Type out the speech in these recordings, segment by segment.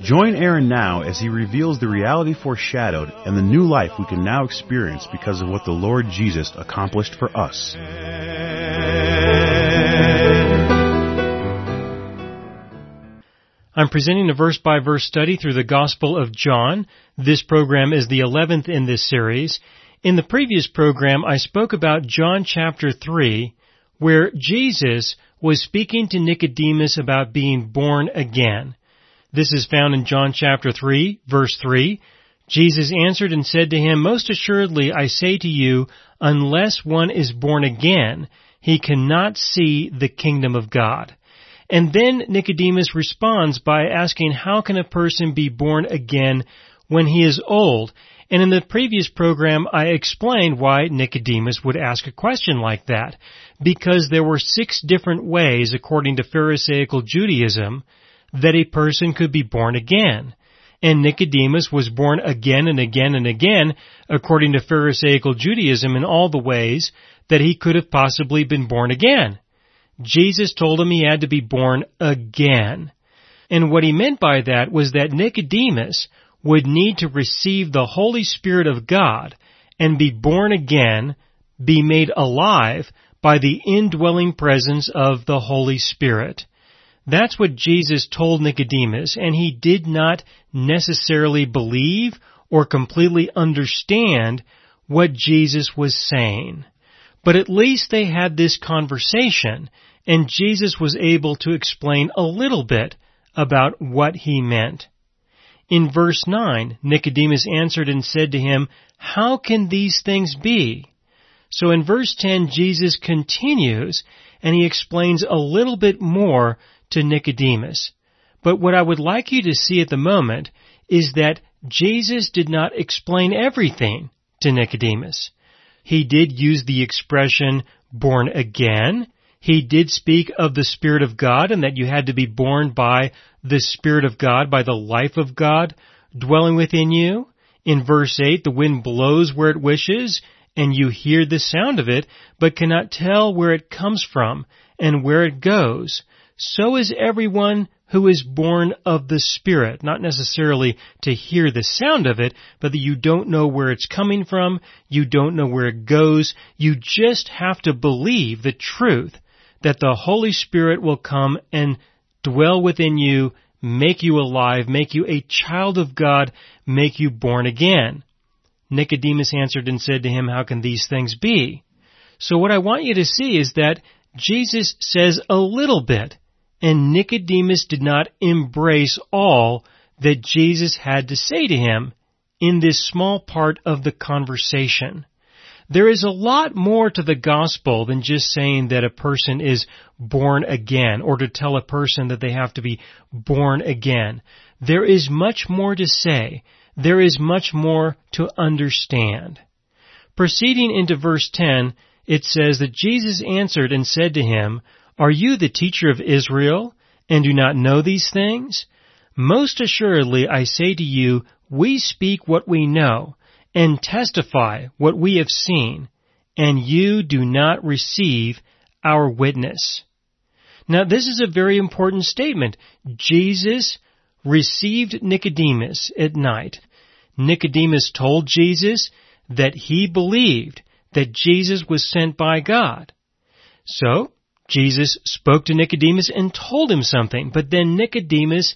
Join Aaron now as he reveals the reality foreshadowed and the new life we can now experience because of what the Lord Jesus accomplished for us. I'm presenting a verse by verse study through the Gospel of John. This program is the 11th in this series. In the previous program, I spoke about John chapter 3, where Jesus was speaking to Nicodemus about being born again. This is found in John chapter 3, verse 3. Jesus answered and said to him, Most assuredly I say to you, unless one is born again, he cannot see the kingdom of God. And then Nicodemus responds by asking, how can a person be born again when he is old? And in the previous program, I explained why Nicodemus would ask a question like that. Because there were six different ways, according to Pharisaical Judaism, that a person could be born again. And Nicodemus was born again and again and again, according to Pharisaical Judaism, in all the ways that he could have possibly been born again. Jesus told him he had to be born again. And what he meant by that was that Nicodemus would need to receive the Holy Spirit of God and be born again, be made alive by the indwelling presence of the Holy Spirit. That's what Jesus told Nicodemus, and he did not necessarily believe or completely understand what Jesus was saying. But at least they had this conversation, and Jesus was able to explain a little bit about what he meant. In verse 9, Nicodemus answered and said to him, How can these things be? So in verse 10, Jesus continues and he explains a little bit more to Nicodemus. But what I would like you to see at the moment is that Jesus did not explain everything to Nicodemus. He did use the expression born again, he did speak of the Spirit of God and that you had to be born by the Spirit of God, by the life of God dwelling within you. In verse 8, the wind blows where it wishes and you hear the sound of it, but cannot tell where it comes from and where it goes. So is everyone who is born of the Spirit, not necessarily to hear the sound of it, but that you don't know where it's coming from, you don't know where it goes, you just have to believe the truth that the Holy Spirit will come and dwell within you, make you alive, make you a child of God, make you born again. Nicodemus answered and said to him, How can these things be? So what I want you to see is that Jesus says a little bit, and Nicodemus did not embrace all that Jesus had to say to him in this small part of the conversation. There is a lot more to the gospel than just saying that a person is born again or to tell a person that they have to be born again. There is much more to say. There is much more to understand. Proceeding into verse 10, it says that Jesus answered and said to him, Are you the teacher of Israel and do not know these things? Most assuredly I say to you, we speak what we know and testify what we have seen, and you do not receive our witness. Now this is a very important statement. Jesus received Nicodemus at night. Nicodemus told Jesus that he believed that Jesus was sent by God. So, Jesus spoke to Nicodemus and told him something, but then Nicodemus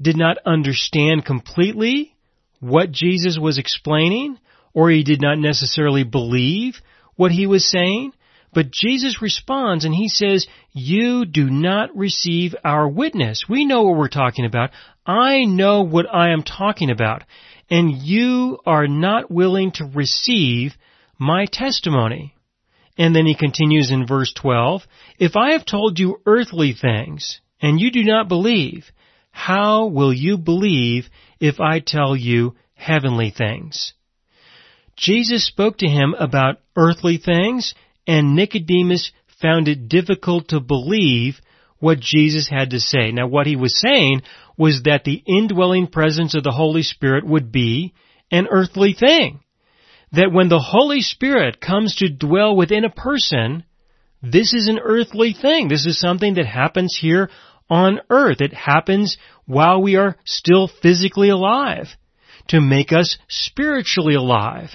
did not understand completely what Jesus was explaining, or he did not necessarily believe what he was saying. But Jesus responds and he says, you do not receive our witness. We know what we're talking about. I know what I am talking about. And you are not willing to receive my testimony. And then he continues in verse 12, If I have told you earthly things, and you do not believe, how will you believe if I tell you heavenly things? Jesus spoke to him about earthly things, and Nicodemus found it difficult to believe what Jesus had to say. Now what he was saying was that the indwelling presence of the Holy Spirit would be an earthly thing. That when the Holy Spirit comes to dwell within a person, this is an earthly thing. This is something that happens here on earth. It happens while we are still physically alive to make us spiritually alive.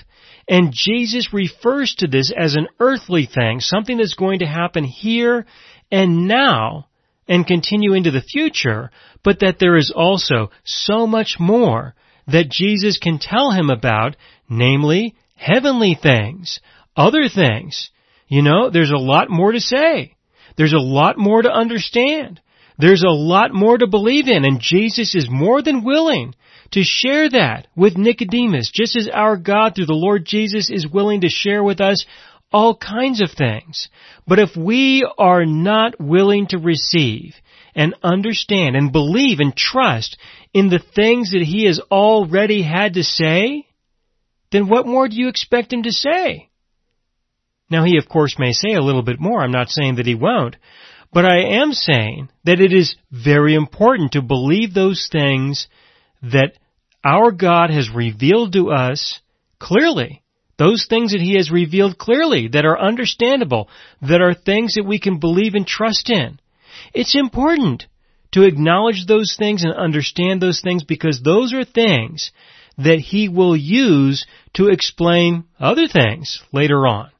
And Jesus refers to this as an earthly thing, something that's going to happen here and now and continue into the future, but that there is also so much more that Jesus can tell him about, namely heavenly things, other things. You know, there's a lot more to say. There's a lot more to understand. There's a lot more to believe in, and Jesus is more than willing to share that with Nicodemus, just as our God through the Lord Jesus is willing to share with us all kinds of things. But if we are not willing to receive and understand and believe and trust in the things that He has already had to say, then what more do you expect Him to say? Now He of course may say a little bit more, I'm not saying that He won't, but I am saying that it is very important to believe those things that our God has revealed to us clearly. Those things that He has revealed clearly, that are understandable, that are things that we can believe and trust in. It's important to acknowledge those things and understand those things because those are things that He will use to explain other things later on.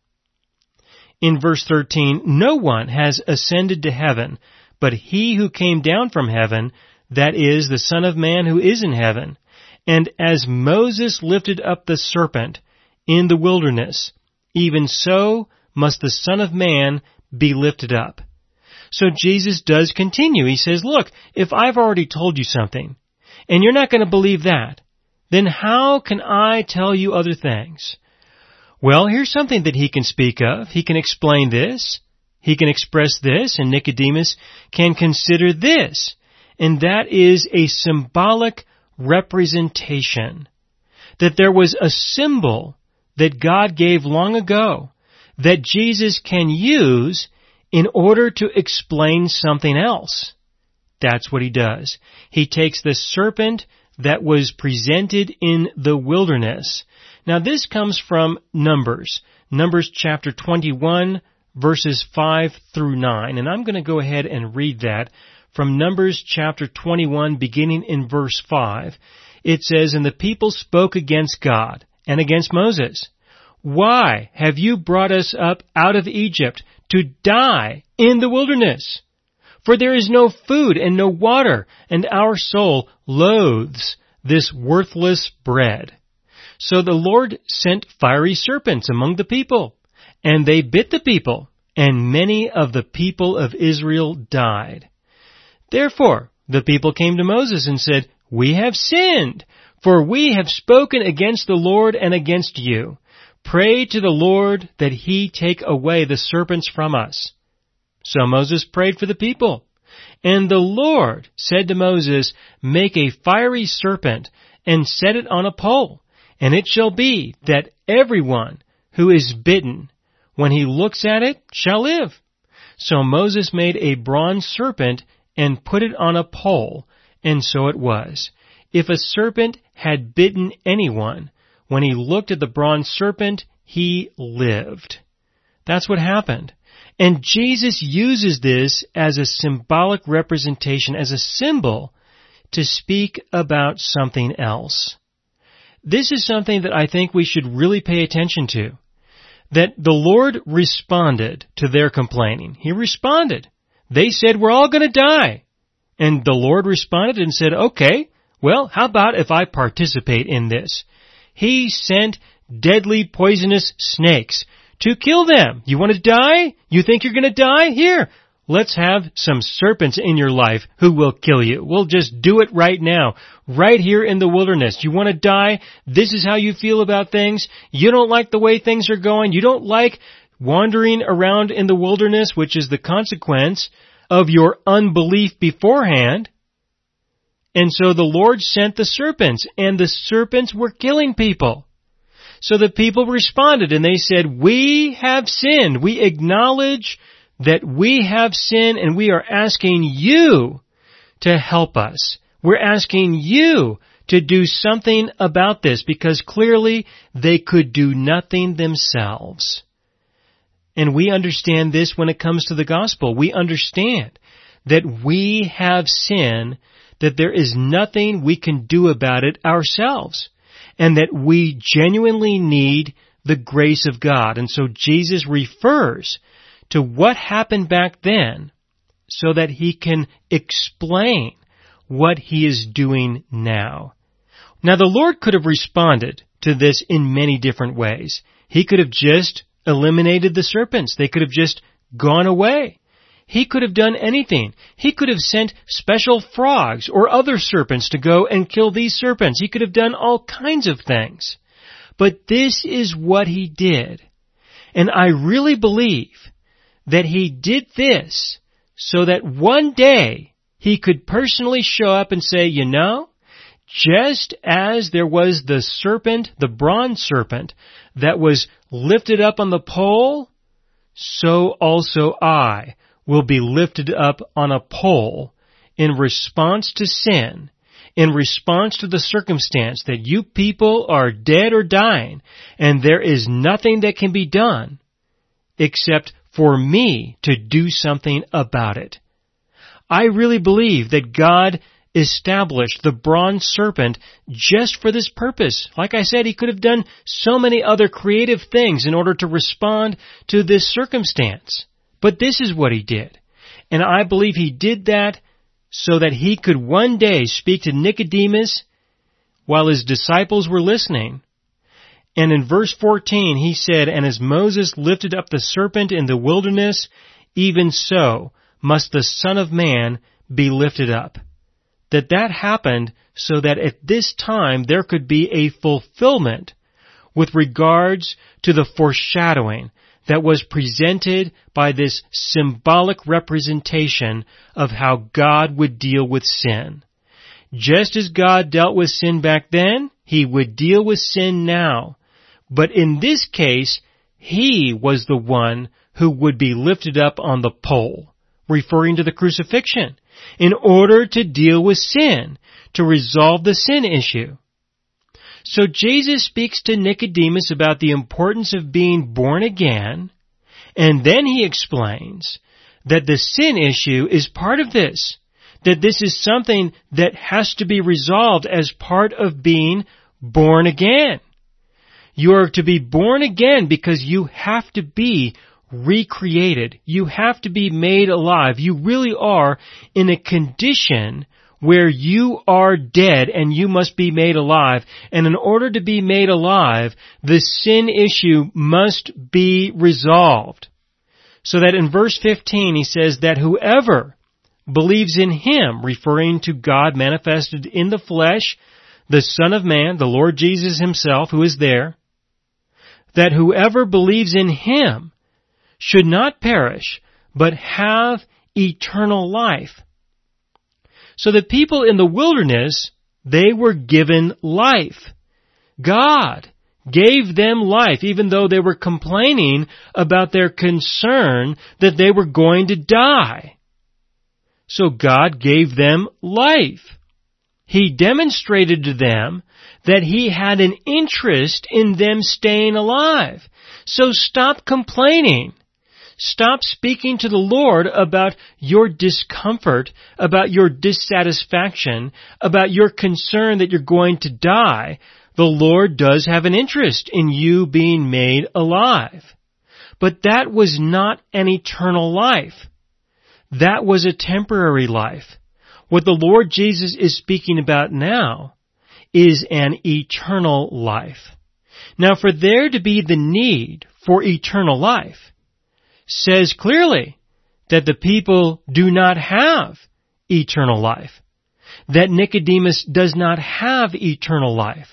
In verse 13, no one has ascended to heaven, but He who came down from heaven, that is, the Son of Man who is in heaven. And as Moses lifted up the serpent in the wilderness, even so must the Son of Man be lifted up. So Jesus does continue. He says, look, if I've already told you something, and you're not going to believe that, then how can I tell you other things? Well, here's something that he can speak of. He can explain this. He can express this, and Nicodemus can consider this and that is a symbolic representation. That there was a symbol that God gave long ago that Jesus can use in order to explain something else. That's what he does. He takes the serpent that was presented in the wilderness. Now this comes from Numbers. Numbers chapter 21 verses 5 through 9. And I'm going to go ahead and read that from Numbers chapter 21 beginning in verse 5, it says, And the people spoke against God and against Moses. Why have you brought us up out of Egypt to die in the wilderness? For there is no food and no water, and our soul loathes this worthless bread. So the Lord sent fiery serpents among the people, and they bit the people, and many of the people of Israel died. Therefore, the people came to Moses and said, We have sinned, for we have spoken against the Lord and against you. Pray to the Lord that he take away the serpents from us. So Moses prayed for the people. And the Lord said to Moses, Make a fiery serpent and set it on a pole, and it shall be that everyone who is bitten, when he looks at it, shall live. So Moses made a bronze serpent and put it on a pole, and so it was. If a serpent had bitten anyone, when he looked at the bronze serpent, he lived. That's what happened. And Jesus uses this as a symbolic representation, as a symbol, to speak about something else. This is something that I think we should really pay attention to. That the Lord responded to their complaining. He responded. They said, we're all gonna die. And the Lord responded and said, okay, well, how about if I participate in this? He sent deadly poisonous snakes to kill them. You want to die? You think you're gonna die? Here, let's have some serpents in your life who will kill you. We'll just do it right now. Right here in the wilderness. You want to die? This is how you feel about things. You don't like the way things are going. You don't like wandering around in the wilderness, which is the consequence of your unbelief beforehand. And so the Lord sent the serpents, and the serpents were killing people. So the people responded and they said, we have sinned. We acknowledge that we have sinned and we are asking you to help us. We're asking you to do something about this because clearly they could do nothing themselves. And we understand this when it comes to the gospel. We understand that we have sin, that there is nothing we can do about it ourselves, and that we genuinely need the grace of God. And so Jesus refers to what happened back then so that he can explain what he is doing now. Now the Lord could have responded to this in many different ways. He could have just eliminated the serpents. They could have just gone away. He could have done anything. He could have sent special frogs or other serpents to go and kill these serpents. He could have done all kinds of things. But this is what he did. And I really believe that he did this so that one day he could personally show up and say, you know, just as there was the serpent, the bronze serpent, that was lifted up on the pole, so also I will be lifted up on a pole in response to sin, in response to the circumstance that you people are dead or dying, and there is nothing that can be done except for me to do something about it. I really believe that God established the bronze serpent just for this purpose. Like I said, he could have done so many other creative things in order to respond to this circumstance. But this is what he did. And I believe he did that so that he could one day speak to Nicodemus while his disciples were listening. And in verse 14 he said, And as Moses lifted up the serpent in the wilderness, even so must the Son of Man be lifted up that that happened so that at this time there could be a fulfillment with regards to the foreshadowing that was presented by this symbolic representation of how God would deal with sin. Just as God dealt with sin back then, He would deal with sin now. But in this case, He was the one who would be lifted up on the pole, referring to the crucifixion in order to deal with sin, to resolve the sin issue. So Jesus speaks to Nicodemus about the importance of being born again, and then he explains that the sin issue is part of this, that this is something that has to be resolved as part of being born again. You are to be born again because you have to be recreated. You have to be made alive. You really are in a condition where you are dead and you must be made alive. And in order to be made alive, the sin issue must be resolved. So that in verse 15 he says that whoever believes in him, referring to God manifested in the flesh, the Son of Man, the Lord Jesus himself who is there, that whoever believes in him should not perish, but have eternal life. So the people in the wilderness, they were given life. God gave them life, even though they were complaining about their concern that they were going to die. So God gave them life. He demonstrated to them that He had an interest in them staying alive. So stop complaining. Stop speaking to the Lord about your discomfort, about your dissatisfaction, about your concern that you're going to die. The Lord does have an interest in you being made alive. But that was not an eternal life. That was a temporary life. What the Lord Jesus is speaking about now is an eternal life. Now for there to be the need for eternal life, says clearly that the people do not have eternal life. That Nicodemus does not have eternal life.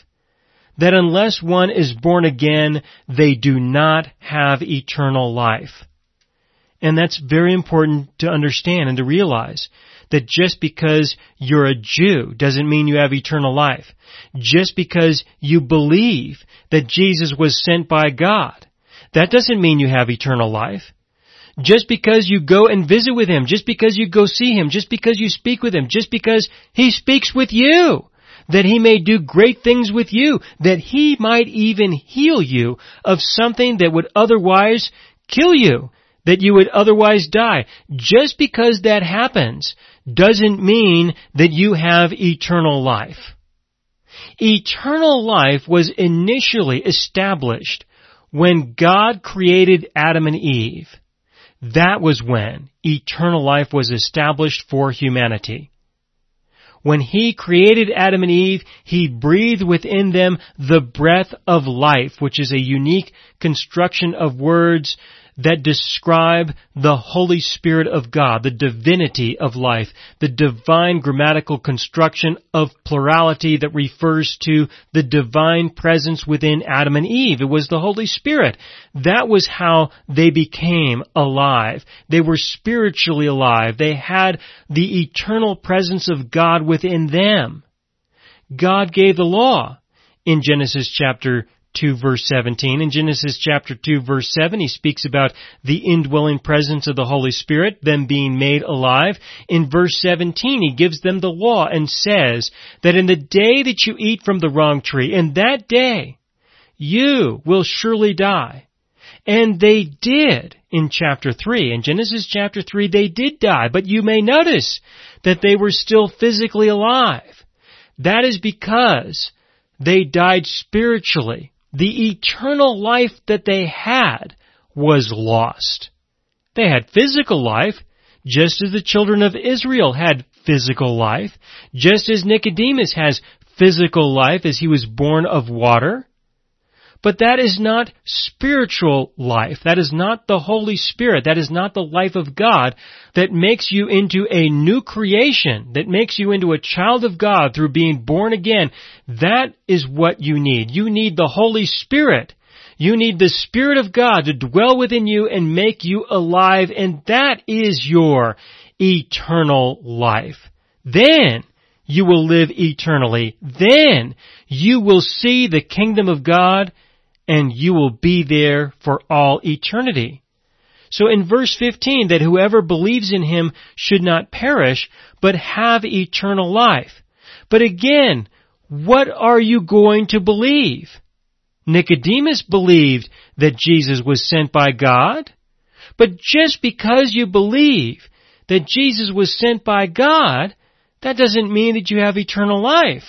That unless one is born again, they do not have eternal life. And that's very important to understand and to realize that just because you're a Jew doesn't mean you have eternal life. Just because you believe that Jesus was sent by God, that doesn't mean you have eternal life. Just because you go and visit with Him, just because you go see Him, just because you speak with Him, just because He speaks with you, that He may do great things with you, that He might even heal you of something that would otherwise kill you, that you would otherwise die. Just because that happens doesn't mean that you have eternal life. Eternal life was initially established when God created Adam and Eve. That was when eternal life was established for humanity. When He created Adam and Eve, He breathed within them the breath of life, which is a unique construction of words that describe the Holy Spirit of God, the divinity of life, the divine grammatical construction of plurality that refers to the divine presence within Adam and Eve. It was the Holy Spirit. That was how they became alive. They were spiritually alive. They had the eternal presence of God within them. God gave the law in Genesis chapter 2 verse 17. In Genesis chapter 2 verse 7, he speaks about the indwelling presence of the Holy Spirit, them being made alive. In verse 17, he gives them the law and says that in the day that you eat from the wrong tree, in that day, you will surely die. And they did in chapter 3. In Genesis chapter 3, they did die, but you may notice that they were still physically alive. That is because they died spiritually the eternal life that they had was lost. They had physical life, just as the children of Israel had physical life, just as Nicodemus has physical life as he was born of water. But that is not spiritual life. That is not the Holy Spirit. That is not the life of God that makes you into a new creation, that makes you into a child of God through being born again. That is what you need. You need the Holy Spirit. You need the Spirit of God to dwell within you and make you alive, and that is your eternal life. Then, you will live eternally. Then you will see the kingdom of God and you will be there for all eternity. So in verse 15, that whoever believes in him should not perish, but have eternal life. But again, what are you going to believe? Nicodemus believed that Jesus was sent by God, but just because you believe that Jesus was sent by God, that doesn't mean that you have eternal life.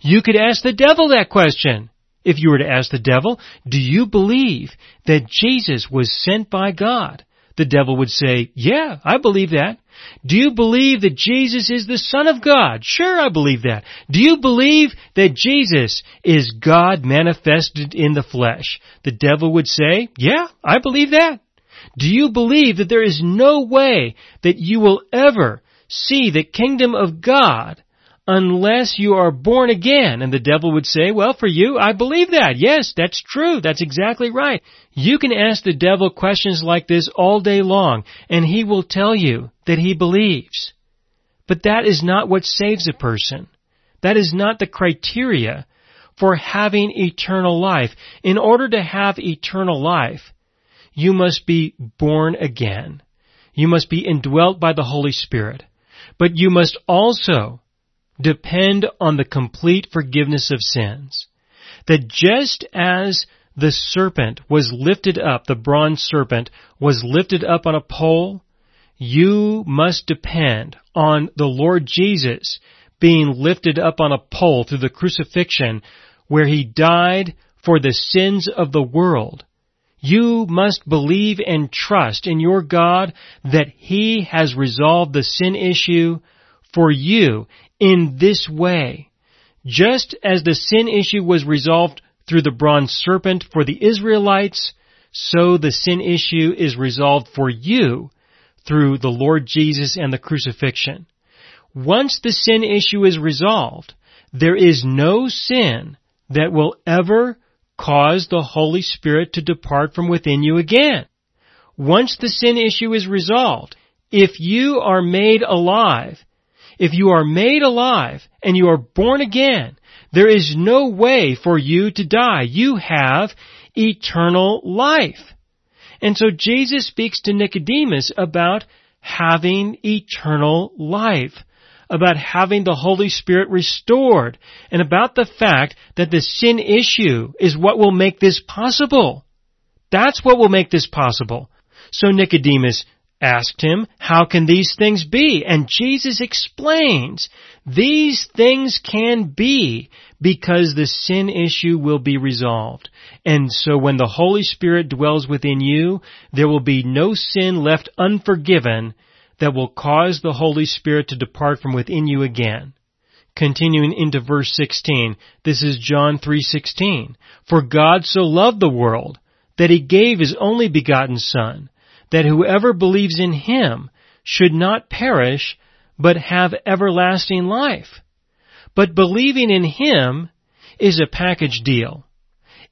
You could ask the devil that question. If you were to ask the devil, do you believe that Jesus was sent by God? The devil would say, yeah, I believe that. Do you believe that Jesus is the Son of God? Sure, I believe that. Do you believe that Jesus is God manifested in the flesh? The devil would say, yeah, I believe that. Do you believe that there is no way that you will ever see the kingdom of God unless you are born again. And the devil would say, well, for you, I believe that. Yes, that's true. That's exactly right. You can ask the devil questions like this all day long, and he will tell you that he believes. But that is not what saves a person. That is not the criteria for having eternal life. In order to have eternal life, you must be born again. You must be indwelt by the Holy Spirit. But you must also depend on the complete forgiveness of sins. That just as the serpent was lifted up, the bronze serpent was lifted up on a pole, you must depend on the Lord Jesus being lifted up on a pole through the crucifixion where he died for the sins of the world. You must believe and trust in your God that He has resolved the sin issue for you in this way. Just as the sin issue was resolved through the bronze serpent for the Israelites, so the sin issue is resolved for you through the Lord Jesus and the crucifixion. Once the sin issue is resolved, there is no sin that will ever cause the Holy Spirit to depart from within you again. Once the sin issue is resolved, if you are made alive, if you are made alive and you are born again, there is no way for you to die. You have eternal life. And so Jesus speaks to Nicodemus about having eternal life, about having the Holy Spirit restored, and about the fact that the sin issue is what will make this possible. That's what will make this possible. So Nicodemus asked him, how can these things be? And Jesus explains, these things can be because the sin issue will be resolved. And so when the Holy Spirit dwells within you, there will be no sin left unforgiven that will cause the Holy Spirit to depart from within you again. Continuing into verse 16, this is John 3:16. For God so loved the world that he gave his only begotten son that whoever believes in him should not perish, but have everlasting life. But believing in him is a package deal.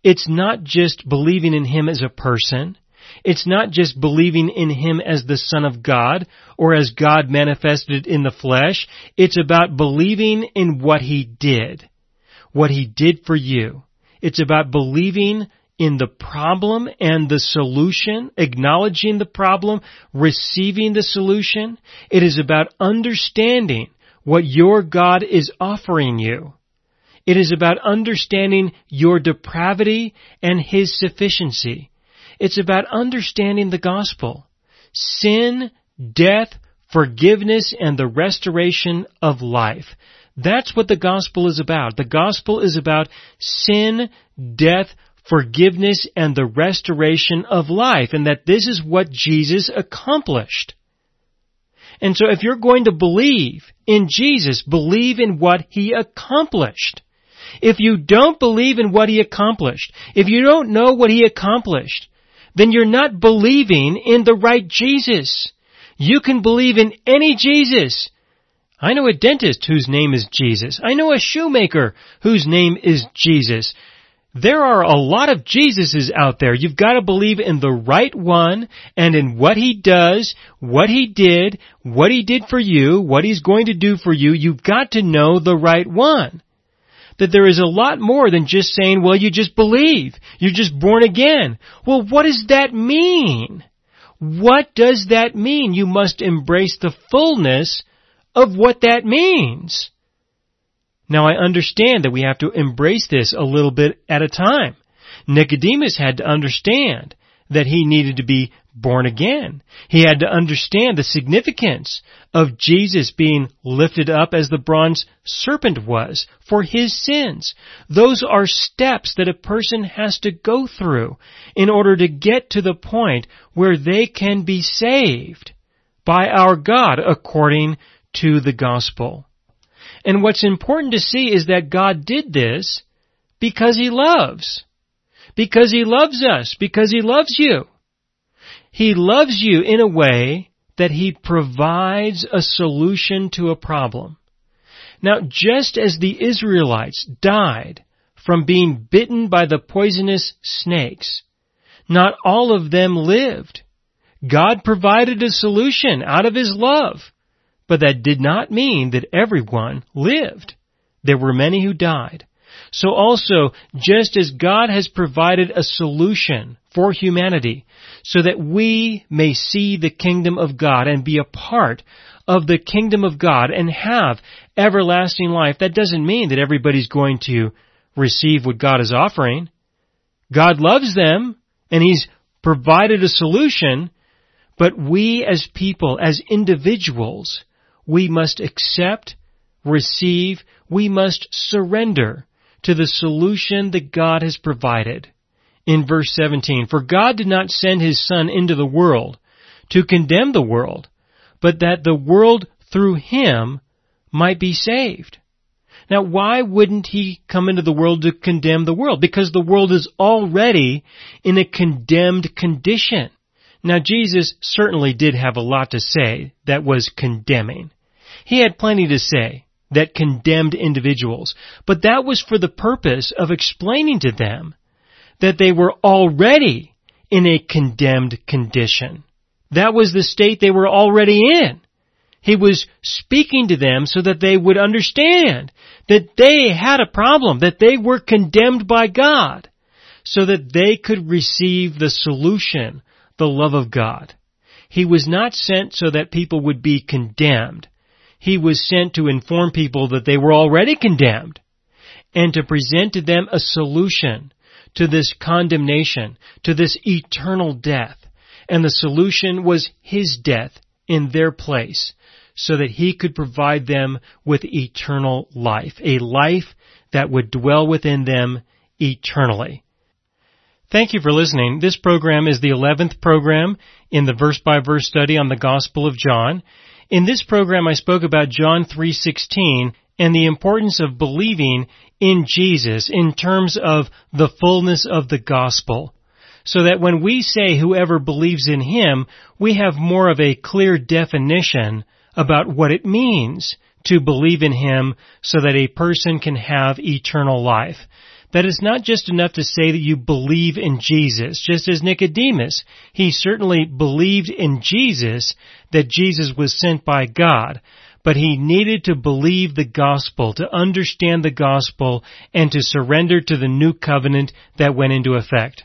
It's not just believing in him as a person. It's not just believing in him as the Son of God or as God manifested in the flesh. It's about believing in what he did. What he did for you. It's about believing in the problem and the solution, acknowledging the problem, receiving the solution. It is about understanding what your God is offering you. It is about understanding your depravity and His sufficiency. It's about understanding the gospel. Sin, death, forgiveness, and the restoration of life. That's what the gospel is about. The gospel is about sin, death, forgiveness and the restoration of life and that this is what Jesus accomplished. And so if you're going to believe in Jesus, believe in what He accomplished. If you don't believe in what He accomplished, if you don't know what He accomplished, then you're not believing in the right Jesus. You can believe in any Jesus. I know a dentist whose name is Jesus. I know a shoemaker whose name is Jesus. There are a lot of Jesuses out there. You've got to believe in the right one and in what he does, what he did, what he did for you, what he's going to do for you. You've got to know the right one. That there is a lot more than just saying, well, you just believe. You're just born again. Well, what does that mean? What does that mean? You must embrace the fullness of what that means. Now I understand that we have to embrace this a little bit at a time. Nicodemus had to understand that he needed to be born again. He had to understand the significance of Jesus being lifted up as the bronze serpent was for his sins. Those are steps that a person has to go through in order to get to the point where they can be saved by our God according to the gospel. And what's important to see is that God did this because He loves. Because He loves us. Because He loves you. He loves you in a way that He provides a solution to a problem. Now, just as the Israelites died from being bitten by the poisonous snakes, not all of them lived. God provided a solution out of His love. But that did not mean that everyone lived. There were many who died. So also, just as God has provided a solution for humanity so that we may see the kingdom of God and be a part of the kingdom of God and have everlasting life, that doesn't mean that everybody's going to receive what God is offering. God loves them and He's provided a solution, but we as people, as individuals, we must accept, receive, we must surrender to the solution that God has provided. In verse 17, for God did not send his son into the world to condemn the world, but that the world through him might be saved. Now why wouldn't he come into the world to condemn the world? Because the world is already in a condemned condition. Now Jesus certainly did have a lot to say that was condemning. He had plenty to say that condemned individuals, but that was for the purpose of explaining to them that they were already in a condemned condition That was the state they were already in. He was speaking to them so that they would understand that they had a problem, that they were condemned by God, so that they could receive the solution, the love of God. He was not sent so that people would be condemned. He was sent to inform people that they were already condemned and to present to them a solution to this condemnation, to this eternal death. And the solution was His death in their place so that He could provide them with eternal life, a life that would dwell within them eternally. Thank you for listening. This program is the 11th program in the verse by verse study on the Gospel of John. In this program I spoke about John 3:16 and the importance of believing in Jesus in terms of the fullness of the gospel. So that when we say whoever believes in him, we have more of a clear definition about what it means to believe in Him so that a person can have eternal life. That is not just enough to say that you believe in Jesus, just as Nicodemus. He certainly believed in Jesus, that Jesus was sent by God, but he needed to believe the gospel, to understand the gospel, and to surrender to the new covenant that went into effect.